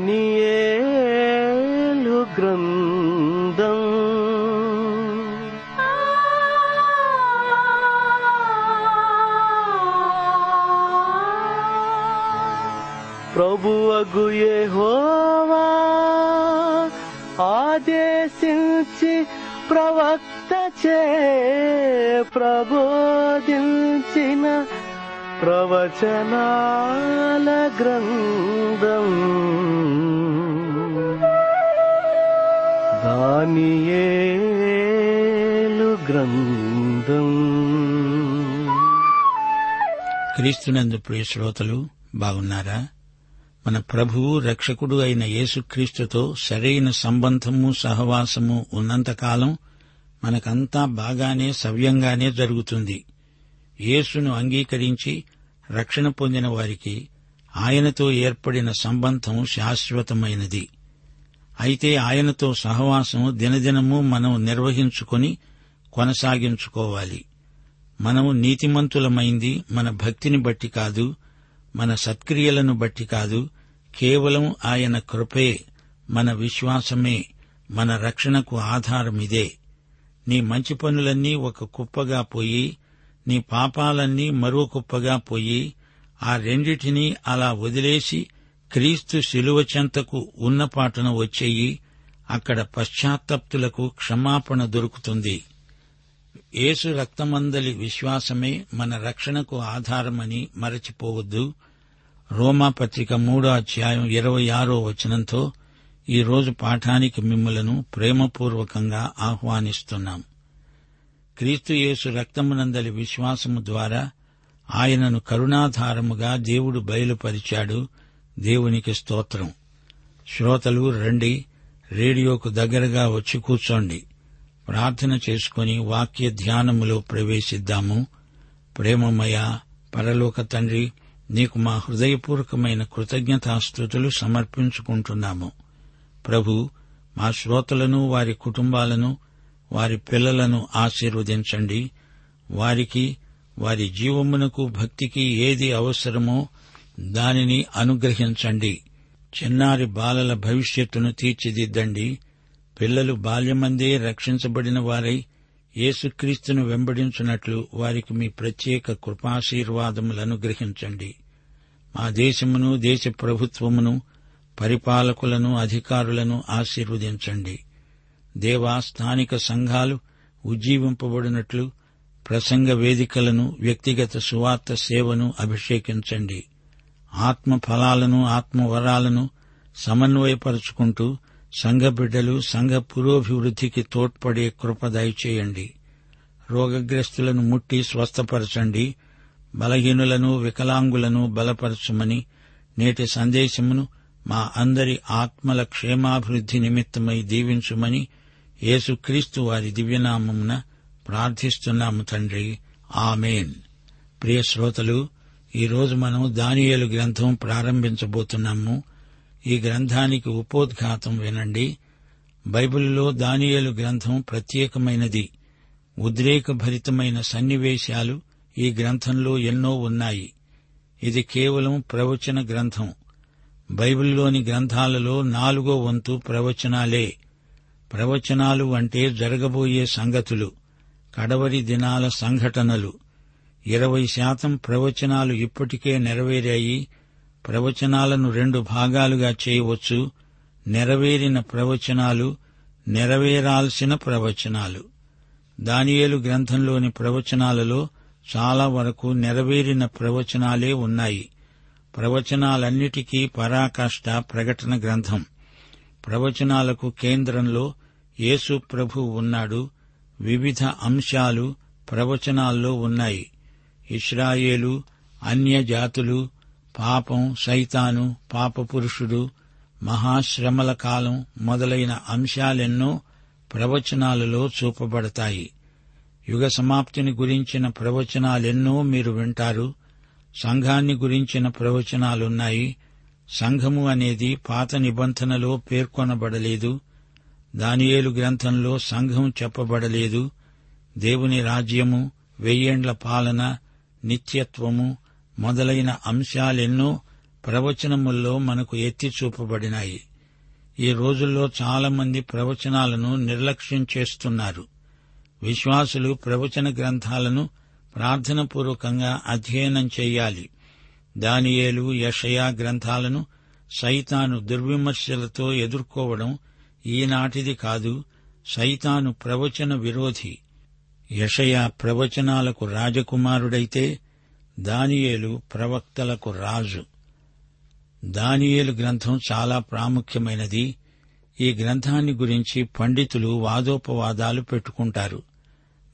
దానియేలు గ్రంథం. ప్రభువగు హోవా ఆదేశించి ప్రవక్త చే ప్రబోధించిన ప్రవచనాల గ్రంథం. దానియేలు గ్రంథం. క్రీస్తునందు ప్రియ శ్రోతలు బాగున్నారా? మన ప్రభువు రక్షకుడు అయిన యేసుక్రీస్తుతో సరైన సంబంధము సహవాసము ఉన్నంతకాలం మనకంతా బాగానే సవ్యంగానే జరుగుతుంది. యేసును అంగీకరించి రక్షణ పొందిన వారికి ఆయనతో ఏర్పడిన సంబంధం శాశ్వతమైనది. అయితే ఆయనతో సహవాసం దినదినము మనం నిర్వహించుకొని కొనసాగించుకోవాలి. మనము నీతిమంతులమైంది మన భక్తిని బట్టి కాదు మన సత్క్రియలను బట్టి కాదు కేవలం ఆయన కృపే మన విశ్వాసమే మన రక్షణకు ఆధారమిదే. నీ మంచి పనులన్నీ ఒక కుప్పగా పోయి నీ పాపాలన్నీ మరో కుప్పగా పోయి ఆ రెండిటినీ అలా వదిలేసి క్రీస్తు శిలువ చెంతకు ఉన్నపాటున వచ్చేయి అక్కడ పశ్చాత్తప్తులకు క్షమాపణ దొరుకుతుంది. యేసు రక్తమందలి విశ్వాసమే మన రక్షణకు ఆధారమని మరచిపోవద్దు. రోమా పత్రిక మూడో అధ్యాయం ఇరవై ఆరో వచనంతో ఈరోజు పాఠానికి మిమ్మలను ప్రేమపూర్వకంగా ఆహ్వానిస్తున్నాం. క్రీస్తుయేసు రక్తమునందలి విశ్వాసము ద్వారా ఆయనను కరుణాధారముగా దేవుడు బయలుపరిచాడు. దేవునికి స్తోత్రం. శ్రోతలు రండి. రేడియోకు దగ్గరగా వచ్చి కూర్చోండి. ప్రార్థన చేసుకుని వాక్య ధ్యానములో ప్రవేశిద్దాము. ప్రేమమయ పరలోక తండ్రి నీకు మా హృదయపూర్వకమైన కృతజ్ఞతాస్థుతులు సమర్పించుకుంటున్నాము. ప్రభు మా శ్రోతలను వారి కుటుంబాలను వారి పిల్లలను ఆశీర్వదించండి. వారికి వారి జీవమునకు భక్తికి ఏది అవసరమో దానిని అనుగ్రహించండి. చిన్నారి బాలల భవిష్యత్తును తీర్చిదిద్దండి. పిల్లలు బాల్యమందే రక్షించబడిన వారై యేసుక్రీస్తును వెంబడించున్నట్లు వారికి మీ ప్రత్యేక కృపాశీర్వాదములను అనుగ్రహించండి. మా దేశమును దేశ ప్రభుత్వమును పరిపాలకులను అధికారులను ఆశీర్వదించండి. దేవా స్థానిక సంఘాలు ఉజ్జీవింపబడినట్లు ప్రసంగ వేదికలను వ్యక్తిగత సువార్త సేవను అభిషేకించండి. ఆత్మ ఫలాలను ఆత్మవరాలను సమన్వయపరుచుకుంటూ సంఘ బిడ్డలు సంఘ పురోభివృద్ధికి తోడ్పడే కృప దయచేయండి. రోగగ్రస్తులను ముట్టి స్వస్థపరచండి. బలహీనులను వికలాంగులను బలపరచుమని నేటి సందేశమును మా అందరి ఆత్మల క్షేమాభివృద్ధి నిమిత్తమై దీవించుమని యేసుక్రీస్తు వారి దివ్యనామమున ప్రార్థిస్తున్నాము తండ్రి. ఆమెన్. ప్రియ శ్రోతలు ఈరోజు మనం దానియేలు గ్రంథం ప్రారంభించబోతున్నాము. ఈ గ్రంథానికి ఉపోద్ఘాతం వినండి. బైబిల్లో దానియేలు గ్రంథం ప్రత్యేకమైనది. ఉద్రేకభరితమైన సన్నివేశాలు ఈ గ్రంథంలో ఎన్నో ఉన్నాయి. ఇది కేవలం ప్రవచన గ్రంథం. బైబిల్లోని గ్రంథాలలో నాలుగో వంతు ప్రవచనాలే. ప్రవచనాలు అంటే జరగబోయే సంగతులు కడవరి దినాల సంఘటనలు. ఇరవై శాతం ప్రవచనాలు ఇప్పటికే నెరవేరాయి. ప్రవచనాలను రెండు భాగాలుగా చేయవచ్చు. నెరవేరిన ప్రవచనాలు నెరవేరాల్సిన ప్రవచనాలు. దానియేలు గ్రంథంలోని ప్రవచనాలలో చాలా వరకు నెరవేరిన ప్రవచనాలే ఉన్నాయి. ప్రవచనాలన్నిటికీ పరాకాష్ట ప్రకటన గ్రంథం. ప్రవచనాలకు కేంద్రంలో యేసు ప్రభు ఉన్నాడు. వివిధ అంశాలు ప్రవచనాల్లో ఉన్నాయి. ఇస్రాయేలు అన్యజాతులు పాపం సైతాను పాపపురుషుడు మహాశ్రమల కాలం మొదలైన అంశాలెన్నో ప్రవచనాలలో చూపబడతాయి. యుగ సమాప్తిని గురించిన ప్రవచనాలెన్నో మీరు వింటారు. సంఘాన్ని గురించిన ప్రవచనాలున్నాయి. సంఘము అనేది పాత నిబంధనలో పేర్కొనబడలేదు. దానియేలు గ్రంథంలో సంఘం చెప్పబడలేదు. దేవుని రాజ్యము వెయ్యేండ్ల పాలన నిత్యత్వము మొదలైన అంశాలెన్నో ప్రవచనముల్లో మనకు ఎత్తి చూపబడినాయి. ఈ రోజుల్లో చాలామంది ప్రవచనాలను నిర్లక్ష్యం చేస్తున్నారు. విశ్వాసులు ప్రవచన గ్రంథాలను ప్రార్థనపూర్వకంగా అధ్యయనం చెయ్యాలి దానియేలు యషయా గ్రంథాలను సైతాను దుర్విమర్శలతో ఎదుర్కోవడం ఈనాటిది కాదు సైతాను ప్రవచన విరోధి. యషయా ప్రవచనాలకు రాజకుమారుడైతే దానియేలు ప్రవక్తలకు రాజు. దానియేలు గ్రంథం చాలా ప్రాముఖ్యమైనది. ఈ గ్రంథాన్ని గురించి పండితులు వాదోపవాదాలు పెట్టుకుంటారు.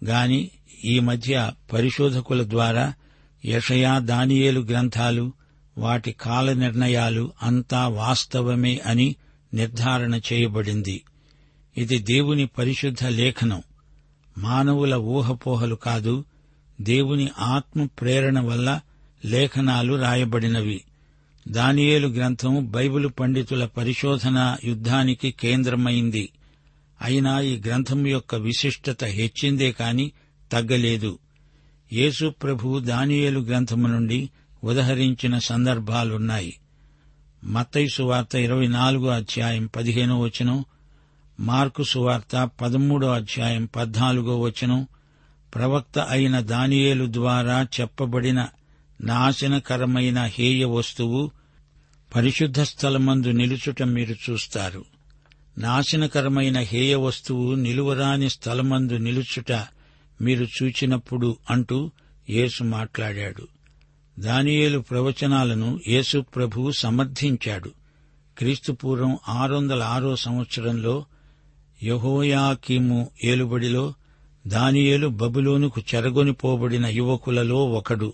గాని ఈ మధ్య పరిశోధకుల ద్వారా యషయా దానియేలు గ్రంథాలు వాటి కాల నిర్ణయాలు అంతా వాస్తవమే అని నిర్ధారణ చేయబడింది. ఇది దేవుని పరిశుద్ధ లేఖనం. మానవుల ఊహపోహలు కాదు దేవుని ఆత్మ ప్రేరణ వల్ల లేఖనాలు రాయబడినవి. దానియేలు గ్రంథం బైబిలు పండితుల పరిశోధన యుద్ధానికి కేంద్రమైంది. అయినా ఈ గ్రంథం యొక్క విశిష్టత హెచ్చిందే కాని తగ్గలేదు. యేసు ప్రభు దానియేలు గ్రంథము నుండి ఉదహరించిన సందర్భాలున్నాయి. మత్తయి సువార్త ఇరవై నాలుగో అధ్యాయం పదిహేనో వచనం మార్కు సువార్త పదమూడో అధ్యాయం పద్నాలుగో వచనం ప్రవక్త అయిన దానియేలు ద్వారా చెప్పబడిన నాశనకరమైన హేయ వస్తువు పరిశుద్ధ స్థలమందు నిలుచుట మీరు చూస్తారు. నాశనకరమైన హేయ వస్తువు నిలువరాని స్థలమందు నిలుచుట మీరు చూచినప్పుడు అంటూ యేసు మాట్లాడాడు. దానియేలు ప్రవచనాలను యేసు ప్రభువు సమర్థించాడు. క్రీస్తుపూర్వం ఆరు వందల ఆరో సంవత్సరంలో యహోయాకీము ఏలుబడిలో దానియేలు బబులోనుకు చెరగొనిపోబడిన యువకులలో ఒకడు.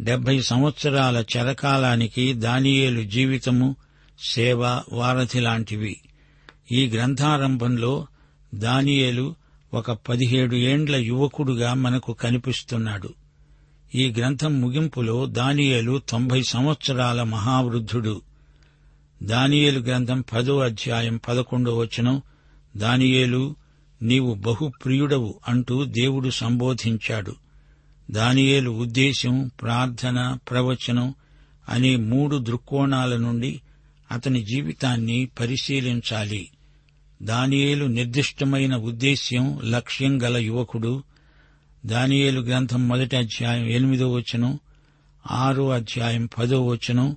డెబ్బై సంవత్సరాల చెరకాలానికి దానియేలు జీవితము సేవ వారధి లాంటివి. ఈ గ్రంథారంభంలో దానియేలు ఒక పదిహేడు ఏండ్ల యువకుడుగా మనకు కనిపిస్తున్నాడు. ఈ గ్రంథం ముగింపులో దానియేలు తొంభై సంవత్సరాల మహావృద్ధుడు. దానియేలు గ్రంథం పదో అధ్యాయం పదకొండో వచనం దానియేలు నీవు బహుప్రియుడవు అంటూ దేవుడు సంబోధించాడు. దానియేలు ఉద్దేశ్యం ప్రార్థన ప్రవచనం అనే మూడు దృక్కోణాల నుండి అతని జీవితాన్ని పరిశీలించాలి. దానియేలు నిర్దిష్టమైన ఉద్దేశ్యం లక్ష్యం గల యువకుడు దానియేలు గ్రంథం మొదటి అధ్యాయం ఎనిమిదో వచనం ఆరో అధ్యాయం పదో వచనం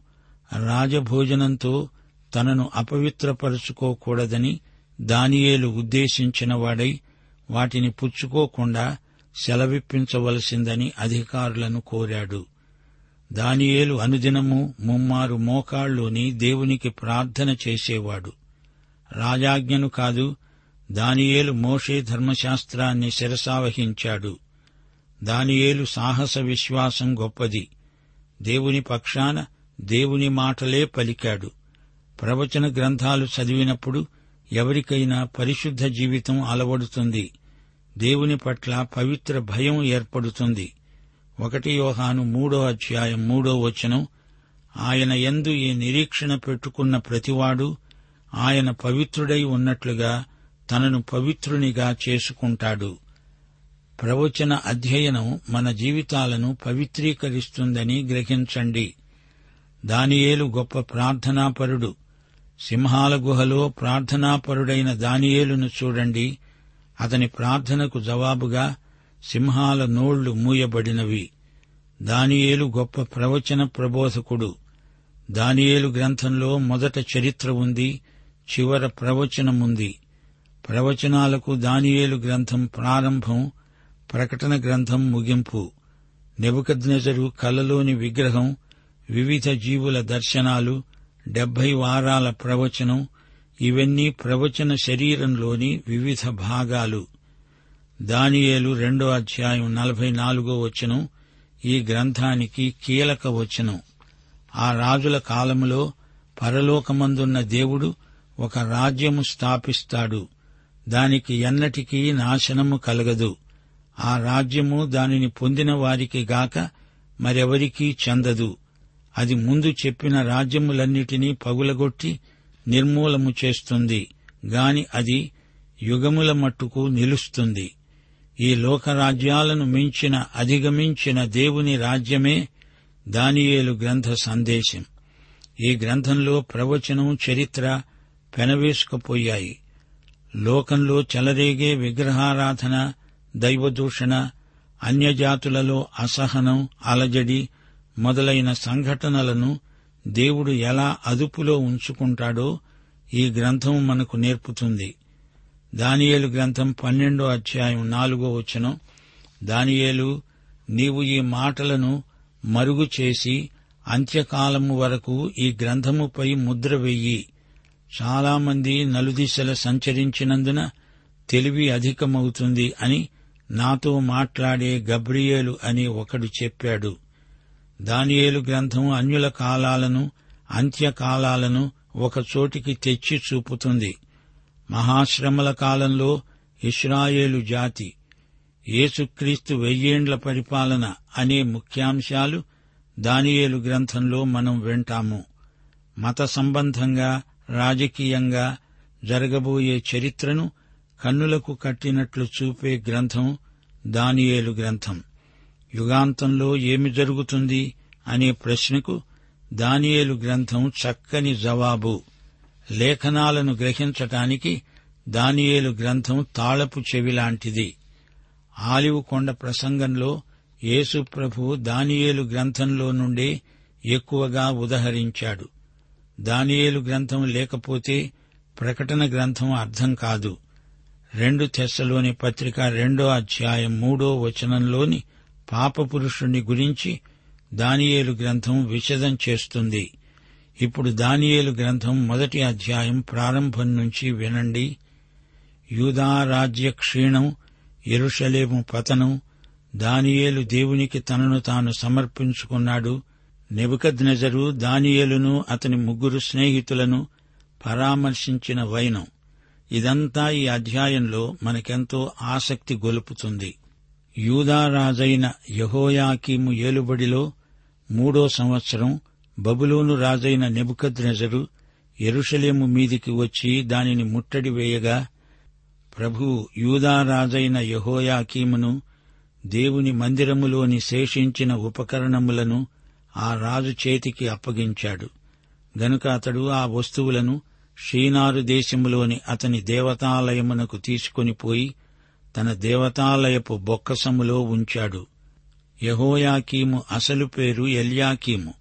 రాజభోజనంతో తనను అపవిత్రపరుచుకోకూడదని దానియేలు ఉద్దేశించిన వాడై వాటిని పుచ్చుకోకుండా సెలవిప్పించవలసిందని అధికారులను కోరాడు. దానియేలు అనుదినము ముమ్మారు మోకాళ్ళుని దేవునికి ప్రార్థన చేసేవాడు. రాజాజ్ఞను కాదు దానియేలు మోషే ధర్మశాస్త్రాన్ని శిరసావహించాడు. దానియేలు సాహస విశ్వాసం గొప్పది. దేవుని పక్షాన దేవుని మాటలే పలికాడు. ప్రవచన గ్రంథాలు చదివినప్పుడు ఎవరికైనా పరిశుద్ధ జీవితం అలవడుతుంది. దేవుని పట్ల పవిత్ర భయం ఏర్పడుతుంది. ఒకటి యోహాను మూడో అధ్యాయం మూడో వచనం ఆయన ఎందు ఈ నిరీక్షణ పెట్టుకున్న ప్రతివాడు ఆయన పవిత్రుడై ఉన్నట్లుగా తనను పవిత్రునిగా చేసుకుంటాడు. ప్రవచన అధ్యయనం మన జీవితాలను పవిత్రీకరిస్తుందని గ్రహించండి. దానియేలు గొప్ప ప్రార్థనాపరుడు. సింహాల గుహలో ప్రార్థనాపరుడైన దానియేలును చూడండి. అతని ప్రార్థనకు జవాబుగా సింహాల నోళ్ళు మూయబడినవి. దానియేలు గొప్ప ప్రవచన ప్రబోధకుడు. దానియేలు గ్రంథంలో మొదట చరిత్ర ఉంది చివర ప్రవచనముంది. ప్రవచనాలకు దానియేలు గ్రంథం ప్రారంభం ప్రకటన గ్రంథం ముగింపు. నెబుకద్నెజరు కలలోని విగ్రహం వివిధ జీవుల దర్శనాలు డెబ్బై వారాల ప్రవచనం ఇవన్నీ ప్రవచన శరీరంలోని వివిధ భాగాలు. దానియేలు రెండో అధ్యాయం నలభై నాలుగో వచనం ఈ గ్రంథానికి కీలక వచనం. ఆ రాజుల కాలములో పరలోకమందున్న దేవుడు ఒక రాజ్యము స్థాపిస్తాడు. దానికి ఎన్నటికీ నాశనము కలగదు. ఆ రాజ్యము దానిని పొందిన వారికి గాక మరెవరికీ చెందదు. అది ముందు చెప్పిన రాజ్యములన్నిటినీ పగులగొట్టి నిర్మూలము చేస్తుంది. గాని అది యుగముల మట్టుకు నిలుస్తుంది. ఈ లోకరాజ్యాలను మించిన అధిగమించిన దేవుని రాజ్యమే దానియేలు గ్రంథ సందేశం. ఈ గ్రంథంలో ప్రవచనం చరిత్ర పెనవేసుకుపోయాయి. లోకంలో చెలరేగే విగ్రహారాధన దైవదూషణ అన్యజాతులలో అసహనం అలజడి మొదలైన సంఘటనలను దేవుడు ఎలా అదుపులో ఉంచుకుంటాడో ఈ గ్రంథం మనకు నేర్పుతుంది. దానియేలు గ్రంథం పన్నెండో అధ్యాయం నాలుగో వచనం దానియేలు నీవు ఈ మాటలను మరుగు చేసి అంత్యకాలము వరకు ఈ గ్రంథముపై ముద్ర వెయ్యి. చాలామంది నలుదిశల సంచరించినందున తెలివి అధికమవుతుంది అని నాతో మాట్లాడే గబ్రియేలు అని ఒకడు చెప్పాడు. దానియేలు గ్రంథం అన్యుల కాలాలను అంత్యకాలాలను ఒకచోటికి తెచ్చి చూపుతుంది. మహాశ్రమల కాలంలో ఇస్రాయేలు జాతి. యేసుక్రీస్తు వెయ్యేండ్ల పరిపాలన అనే ముఖ్యాంశాలు దానియేలు గ్రంథంలో మనం వింటాము. మత సంబంధంగా రాజకీయంగా జరగబోయే చరిత్రను కన్నులకు కట్టినట్లు చూపే గ్రంథం దానియేలు గ్రంథం. యుగాంతంలో ఏమి జరుగుతుంది అనే ప్రశ్నకు దానియేలు గ్రంథం చక్కని జవాబు. లేఖనాలను గ్రహించటానికి దానియేలు గ్రంథం తాళపు చెవిలాంటిది. ఆలివు కొండ ప్రసంగంలో యేసుప్రభు దానియేలు గ్రంథంలో నుండే ఎక్కువగా ఉదహరించాడు. దానియేలు గ్రంథం లేకపోతే ప్రకటన గ్రంథం అర్థం కాదు. రెండు తెస్సలోని పత్రిక రెండో అధ్యాయం మూడో వచనంలోని పాపపురుషుణ్ణి గురించి దానియేలు గ్రంథం విషదం చేస్తుంది. ఇప్పుడు దానియేలు గ్రంథం మొదటి అధ్యాయం ప్రారంభం నుంచి వినండి. యూదారాజ్య క్షీణం ఎరుషలేము పతనం దానియేలు దేవునికి తనను తాను సమర్పించుకున్నాడు. నెబుకద్నెజరు దానియేలును అతని ముగ్గురు స్నేహితులను పరామర్శించిన వైనం. ఇదంతా ఈ అధ్యాయంలో మనకెంతో ఆసక్తి గొలుపుతుంది. యూదారాజైన యహోయాకీము ఏలుబడిలో మూడో సంవత్సరం బబులోను రాజైన నెబుకద్నెజరు ఎరుషలేము మీదికి వచ్చి దానిని ముట్టడి వేయగా ప్రభు యూదారాజైన యహోయాకీమును దేవుని మందిరములోని శేషించిన ఉపకరణములను ఆ రాజు చేతికి అప్పగించాడు. గనుక అతడు ఆ వస్తువులను షీనారు దేశములోని అతని దేవతాలయమునకు తీసుకొనిపోయి తన దేవతాలయపు బొక్కసములో ఉంచాడు. యహోయాకీము అసలు పేరు ఎల్యాకీము.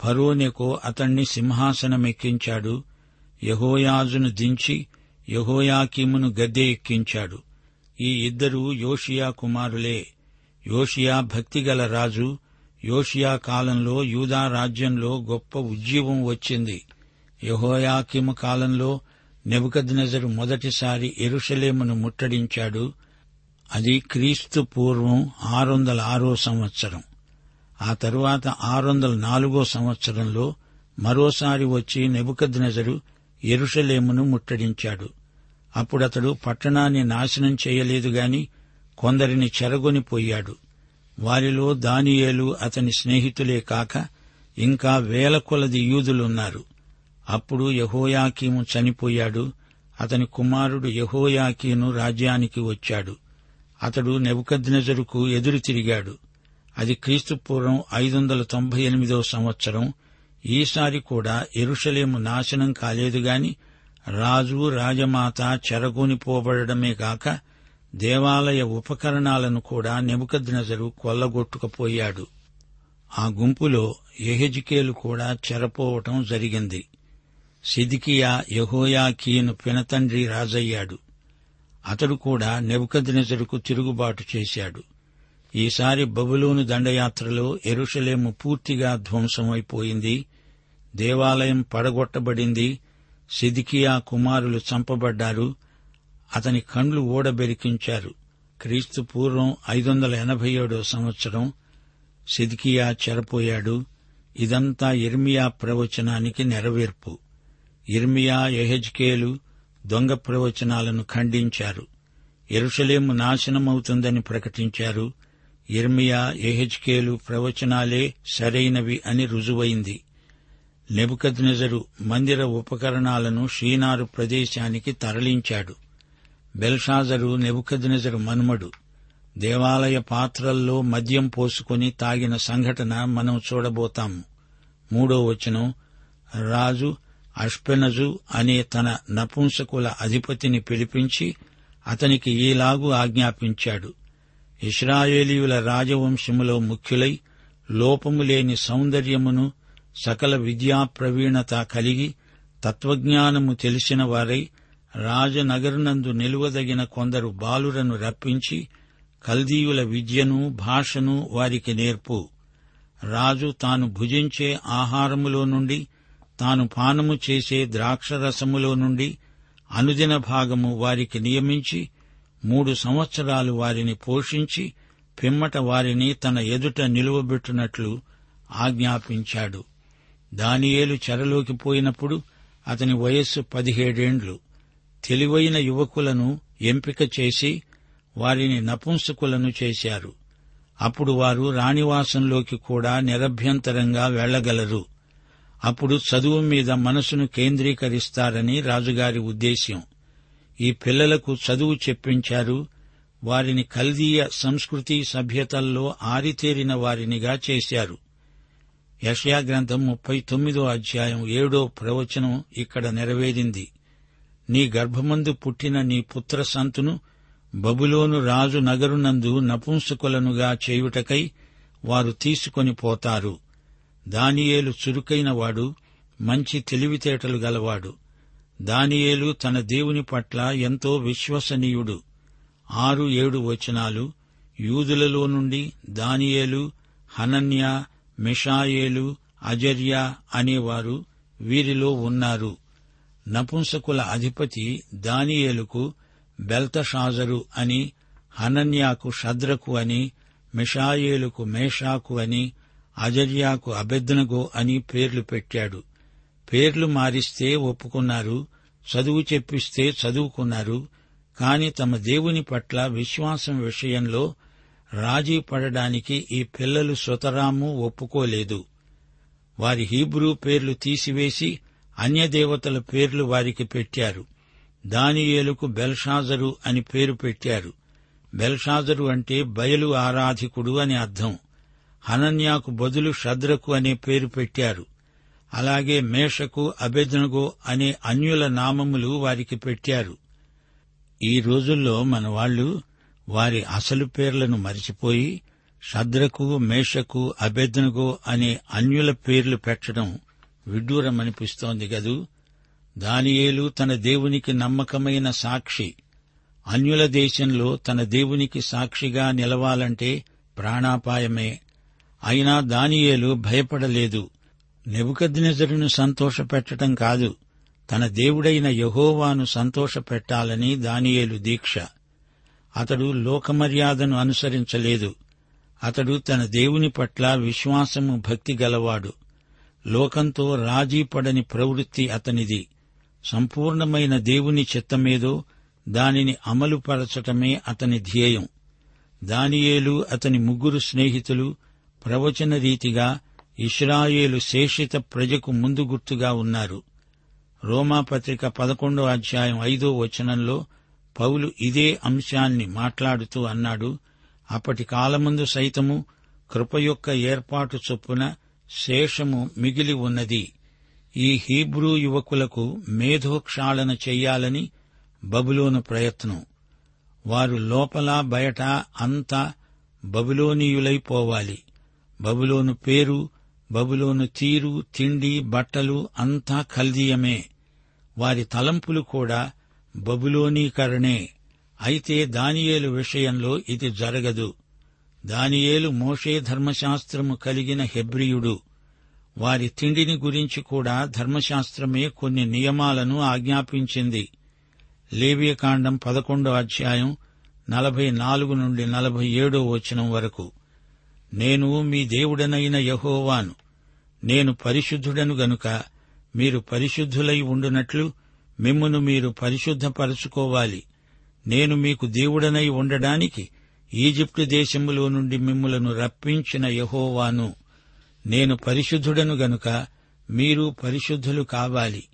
ఫరోనెకో అతణ్ణి సింహాసనమెక్కించాడు. యహోయాజును దించి యహోయాకీమును గద్దె ఎక్కించాడు. ఈ ఇద్దరూ యోషియా కుమారులే. యోషియా భక్తిగల రాజు. యోషియా కాలంలో యూదా రాజ్యంలో గొప్ప ఉజ్జీవం వచ్చింది. యహోయాకిము కాలంలో నెబుకద్నెజరు మొదటిసారి ఎరుషలేమును ముట్టడించాడు. అది క్రీస్తు పూర్వం ఆరు వందల ఆరో సంవత్సరం. ఆ తరువాత ఆరు వందల నాలుగో సంవత్సరంలో మరోసారి వచ్చి నెబుకద్నెజరు ఎరుషలేమును ముట్టడించాడు. అప్పుడతడు పట్టణాన్ని నాశనం చేయలేదు గాని కొందరిని చెరగొనిపోయాడు వారిలో దానియేలు అతని స్నేహితులే కాక ఇంకా వేల కొలది యూదులున్నారు. అప్పుడు యహోయాకీము చనిపోయాడు. అతని కుమారుడు యహోయాకీను రాజ్యానికి వచ్చాడు. అతడు నెబుకద్నెజరుకు ఎదురు తిరిగాడు. అది క్రీస్తుపూర్వం ఐదు వందల తొంభై ఎనిమిదో సంవత్సరం. ఈసారి కూడా ఎరుషలేము నాశనం కాలేదు గాని రాజు రాజమాత చెరగూనిపోబడమే గాక దేవాలయ ఉపకరణాలను కూడా నెబుకద్నెజరు కొల్లగొట్టుకుపోయాడు. ఆ గుంపులో ఎహెజికేలు కూడా చెరపోవటం జరిగింది. సిదికియా యహోయాకీను పినతండ్రి రాజయ్యాడు. అతడు కూడా నెబుకద్నెజరుకు తిరుగుబాటు చేశాడు. ఈసారి బబులోను దండయాత్రలో ఎరుషలేము పూర్తిగా ధ్వంసమైపోయింది. దేవాలయం పడగొట్టబడింది. సిదికియా కుమారులు చంపబడ్డారు. అతని కండ్లు ఓడబెరికించారు క్రీస్తు పూర్వం ఐదు వందల ఎనభై ఏడో సంవత్సరం సిదికియా చెరపోయాడు. ఇదంతా ఇర్మియా ప్రవచనానికి నెరవేర్పు. ఇర్మియా ఎహెజ్కేలు దొంగ ప్రవచనాలను ఖండించారు. ఎరుషలేము నాశనమవుతుందని ప్రకటించారు. ఇర్మియా ఎహెజ్కేలు ప్రవచనాలే సరైనవి అని రుజువైంది. నెబుకద్నెజరు మందిర ఉపకరణాలను షీనారు ప్రదేశానికి తరలించాడు. బెల్షాజరు నెబుకద్నెజరు మనుమడు. దేవాలయ పాత్రల్లో మద్యం పోసుకొని తాగిన సంఘటన మనం చూడబోతాము. మూడో వచనం. రాజు అష్పెనజు అనే తన నపుంసకుల అధిపతిని పిలిపించి అతనికి ఈలాగు ఆజ్ఞాపించాడు. ఇస్రాయేలీయుల రాజవంశములో ముఖ్యులై లోపము లేని సౌందర్యమును సకల విద్యా ప్రవీణత కలిగి తత్వజ్ఞానము తెలిసిన వారై రాజనగరునందు నిలువదగిన కొందరు బాలురను రప్పించి కల్దీయుల విద్యను భాషను వారికి నేర్పు. రాజు తాను భుజించే ఆహారములో నుండి తాను పానము చేసే ద్రాక్షరసములో నుండి అనుదిన భాగము వారికి నియమించి మూడు సంవత్సరాలు వారిని పోషించి పిమ్మట వారిని తన ఎదుట నిలువబెట్టునట్లు ఆజ్ఞాపించాడు. దానియేలు చెరలోకి పోయినప్పుడు అతని వయస్సు పదిహేడేండ్లు. తెలివైన యువకులను ఎంపిక చేసి వారిని నపుంసకులను చేశారు. అప్పుడు వారు రాణివాసంలోకి కూడా నిరభ్యంతరంగా వెళ్ళగలరు అప్పుడు చదువు మీద మనసును కేంద్రీకరిస్తారని రాజుగారి ఉద్దేశ్యం. ఈ పిల్లలకు చదువు చెప్పించారు వారిని కల్దీయ సంస్కృతి సభ్యతల్లో ఆరితేరిన వారినిగా చేశారు. యషయాగ్రంథం ముప్పై తొమ్మిదో అధ్యాయం ఏడో ప్రవచనం ఇక్కడ నెరవేరింది. నీ గర్భమందు పుట్టిన నీ పుత్ర సంతును బబులోను రాజు నగరునందు నపుంసకులనుగా చేయుటకై వారు తీసుకొని పోతారు. దానియేలు చురుకైనవాడు మంచి తెలివితేటలు గలవాడు. దానియేలు తన దేవుని పట్ల ఎంతో విశ్వసనీయుడు. ఆరు ఏడు వచనాలు యూదులలో నుండి దానియేలు హనన్య మిషాయేలు అజర్య అనేవారు వీరిలో ఉన్నారు. నపుంసకుల అధిపతి దానియేలుకు బెల్తషాజరు అని హనన్యాకు షద్రకు అని మిషాయేలుకు మేషాకు అని అజర్యాకు అబెద్నగో అని పేర్లు పెట్టాడు. పేర్లు మారిస్తే ఒప్పుకున్నారు చదువు చెప్పిస్తే చదువుకున్నారు కాని తమ దేవుని పట్ల విశ్వాసం విషయంలో రాజీ పడడానికి ఈ పిల్లలు సుతరాము ఒప్పుకోలేదు. వారి హీబ్రూ పేర్లు తీసివేసి అన్యదేవతల పేర్లు వారికి పెట్టారు. దానియేలుకు బెల్షాజరు అని పేరు పెట్టారు. బెల్షాజరు అంటే బయలు ఆరాధికుడు అని అర్థం. హనన్యాకు బదులు షద్రకు అనే పేరు పెట్టారు. అలాగే మేషకు అభెజ్నగో అనే అన్యుల నామములు వారికి పెట్టారు. ఈ రోజుల్లో మన వాళ్ళు వారి అసలు పేర్లను మరిచిపోయి షద్రకు మేషకు అభెజ్నగో అనే అన్యుల పేర్లు పెట్టడం విడ్డూరమనిపిస్తోంది గదూ దానియేలు తన దేవునికి నమ్మకమైన సాక్షి అన్యుల దేశంలో తన దేవునికి సాక్షిగా నిలవాలంటే ప్రాణాపాయమే. అయినా దానియేలు భయపడలేదు. నెబుకద్నెజరును సంతోషపెట్టడం కాదు. తన దేవుడైన యహోవాను సంతోషపెట్టాలని దానియేలు దీక్ష. అతడు లోకమర్యాదను అనుసరించలేదు. అతడు తన దేవుని పట్ల విశ్వాసము భక్తి గలవాడు. లోకంతో రాజీపడని ప్రవృత్తి అతనిది. సంపూర్ణమైన దేవుని చిత్తమేదో దానిని అమలుపరచటమే అతని ధ్యేయం. దానియేలు అతని ముగ్గురు స్నేహితులు ప్రవచన రీతిగా ఇస్రాయేలు శేషిత ప్రజకు ముందు గుర్తుగా ఉన్నారు. రోమాపత్రిక పదకొండో అధ్యాయం ఐదో వచనంలో పౌలు ఇదే అంశాన్ని మాట్లాడుతూ అన్నాడు అప్పటి కాలముందు సైతము కృప యొక్క ఏర్పాటు చొప్పున శేషము మిగిలి ఉన్నది. ఈ హీబ్రూ యువకులకు మేధోక్షాళన చెయ్యాలని బబులోను ప్రయత్నం. వారు లోపల బయట అంతా బబులోనీయులైపోవాలి బబులోను పేరు బబులోను తీరు తిండి బట్టలు అంతా కల్దీయమే. వారి తలంపులు కూడా బబులోనీకరణే. అయితే దానియేలు విషయంలో ఇది జరగదు. దానియేలు మోషే ధర్మశాస్త్రము కలిగిన హెబ్రియుడు. వారి తిండిని గురించి కూడా ధర్మశాస్త్రమే కొన్ని నియమాలను ఆజ్ఞాపించింది. లేవియకాండం పదకొండో అధ్యాయం నలభై నాలుగు నుండి నలభై ఏడో వచనం వరకు. నేను మీ దేవుడనైన యహోవాను. నేను పరిశుద్ధుడను గనుక మీరు పరిశుద్ధులై ఉండునట్లు మిమ్మును మీరు పరిశుద్ధపరచుకోవాలి. నేను మీకు దేవుడనై ఉండడానికి ఈజిప్టు దేశములో నుండి మిమ్ములను రప్పించిన యహోవాను. నేను పరిశుద్ధుడను గనుక మీరు పరిశుద్ధులు కావాలి.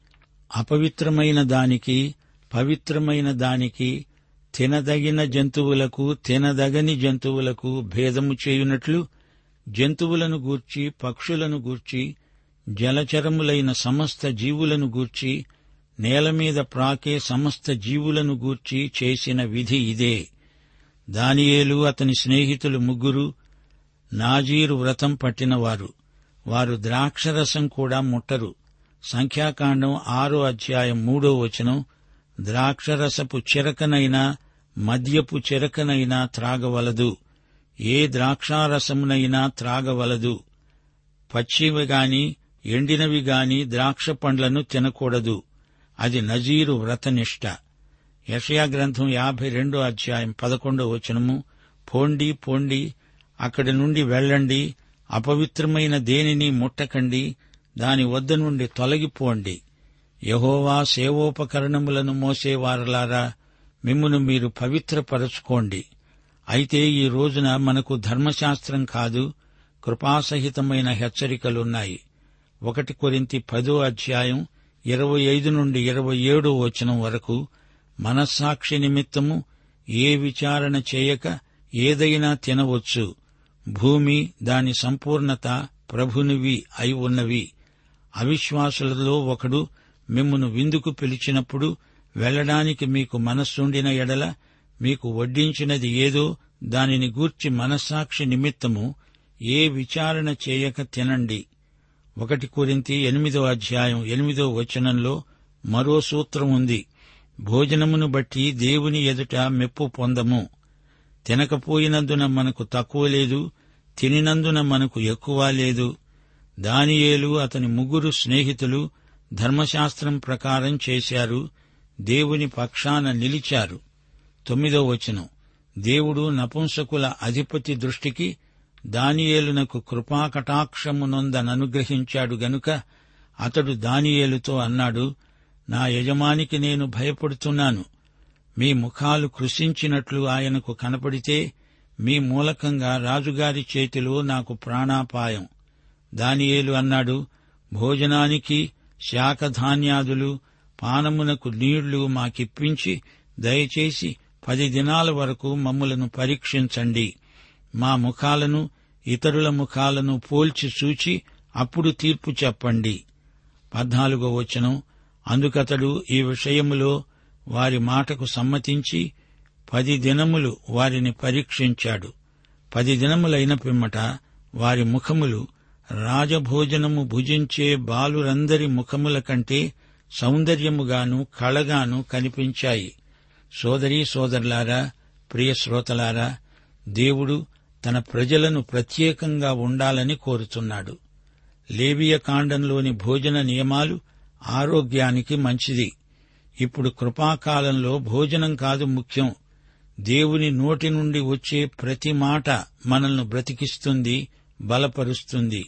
అపవిత్రమైన దానికి పవిత్రమైన దానికి తినదగిన జంతువులకు తినదగని జంతువులకు భేదము చేయునట్లు జంతువులను గూర్చి పక్షులను గూర్చి జలచరములైన సమస్త జీవులను గూర్చి నేలమీద ప్రాకే సమస్త జీవులను గూర్చి చేసిన విధి ఇదే. దానియేలు అతని స్నేహితులు ముగ్గురు నాజీరు వ్రతం పట్టినవారు. వారు ద్రాక్షరసం కూడా ముట్టరు. సంఖ్యాకాండం ఆరో అధ్యాయం మూడో వచనం ద్రాక్షరసపు చిరకనైనా మద్యపు చిరకనైనా త్రాగవలదు. ఏ ద్రాక్షారసమునైనా త్రాగవలదు. పచ్చివి గాని ఎండినవి గాని ద్రాక్ష పండ్లను తినకూడదు. అది నజీరు వ్రతనిష్ట. యషయా గ్రంథం యాభై రెండో అధ్యాయం పదకొండో వచనము పోండి పోండి అక్కడి నుండి వెళ్ళండి అపవిత్రమైన దేనిని ముట్టకండి దాని వద్ద నుండి తొలగిపోండి. యహోవా సేవోపకరణములను మోసేవారలారా మిమ్మును మీరు పవిత్రపరచుకోండి. అయితే ఈ రోజున మనకు ధర్మశాస్త్రం కాదు కృపాసహితమైన హెచ్చరికలున్నాయి. ఒకటి కొరింతి పదో అధ్యాయం ఇరవై ఐదు నుండి ఇరవై ఏడో వచనం వరకు మనస్సాక్షి నిమిత్తము ఏ విచారణ చేయక ఏదైనా తినవచ్చు. భూమి దాని సంపూర్ణత ప్రభునివి అయి ఉన్నవి. అవిశ్వాసులలో ఒకడు మిమ్మును విందుకు పిలిచినప్పుడు వెళ్ళడానికి మీకు మనస్సుండిన ఎడల మీకు వడ్డించినది ఏదో దానిని గూర్చి మనస్సాక్షి నిమిత్తము ఏ విచారణ చేయక తినండి. ఒకటి కురింతి ఎనిమిదో అధ్యాయం ఎనిమిదో వచనంలో మరో సూత్రం ఉంది భోజనమును బట్టి దేవుని ఎదుట మెప్పు పొందము. తినకపోయినందున మనకు తక్కువ లేదు తినినందున మనకు ఎక్కువ లేదు. దానియేలు అతని ముగ్గురు స్నేహితులు ధర్మశాస్త్రం ప్రకారం చేశారు దేవుని పక్షాన నిలిచారు. తొమ్మిదో వచనం. దేవుడు నపుంసకుల అధిపతి దృష్టికి దానియేలునకు కృపాకటాక్షమునొందననుగ్రహించాడు గనుక అతడు దానియేలుతో అన్నాడు నా యజమానికి నేను భయపడుతున్నాను. మీ ముఖాలు కృషించినట్లు ఆయనకు కనపడితే మీ మూలకంగా రాజుగారి చేతిలో నాకు ప్రాణాపాయం. దానియేలు అన్నాడు భోజనానికి శాఖధాన్యాదులు పానమునకు నీళ్ళు మాకిప్పించి దయచేసి పది దినాల వరకు మమ్ములను పరీక్షించండి. మా ముఖాలను ఇతరుల ముఖాలను పోల్చి చూచి అప్పుడు తీర్పు చెప్పండి. పద్నాలుగో వచనం. అందుకతడు ఈ విషయములో వారి మాటకు సమ్మతించి పది దినములు వారిని పరీక్షించాడు. పది దినములైన పిమ్మట వారి ముఖములు రాజభోజనము భుజించే బాలురందరి ముఖముల కంటే సౌందర్యముగాను కళగాను కనిపించాయి. సోదరీ సోదరులారా ప్రియ శ్రోతలారా దేవుడు తన ప్రజలను ప్రత్యేకంగా ఉండాలని కోరుతున్నాడు. లేవియ కాండంలోని భోజన నియమాలు ఆరోగ్యానికి మంచిది. ఇప్పుడు కృపాకాలంలో భోజనం కాదు ముఖ్యం. దేవుని నోటి నుండి వచ్చే ప్రతి మాట మనల్ని బ్రతికిస్తుంది బలపరుస్తుంది.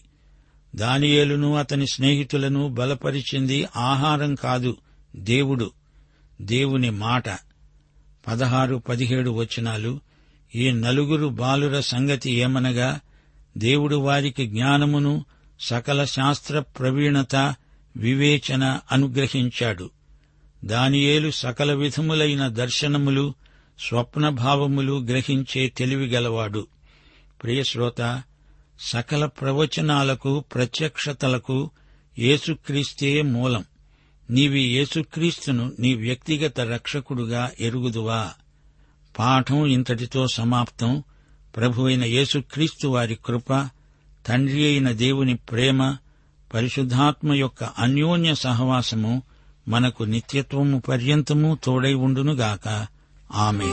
దానియేలును అతని స్నేహితులను బలపరిచింది ఆహారం కాదు దేవుడు దేవుని మాట. పదహారు పదిహేడు వచనాలు. ఈ నలుగురు బాలుర సంగతి ఏమనగా దేవుడు వారికి జ్ఞానమును సకల శాస్త్ర ప్రవీణత వివేచన అనుగ్రహించాడు. దానియేలు సకల విధములైన దర్శనములు స్వప్నభావములు గ్రహించే తెలివిగలవాడు ప్రియశ్రోత సకల ప్రవచనాలకు ప్రత్యక్షతలకు యేసుక్రీస్తే మూలం. నీవి యేసుక్రీస్తును నీ వ్యక్తిగత రక్షకుడుగా ఎరుగుదువా? పాఠం ఇంతటితో సమాప్తం. ప్రభువైన యేసుక్రీస్తు వారి కృప తండ్రి అయిన దేవుని ప్రేమ పరిశుద్ధాత్మ యొక్క అన్యోన్య సహవాసము మనకు నిత్యత్వము పర్యంతము తోడై ఉండునుగాక. ఆమె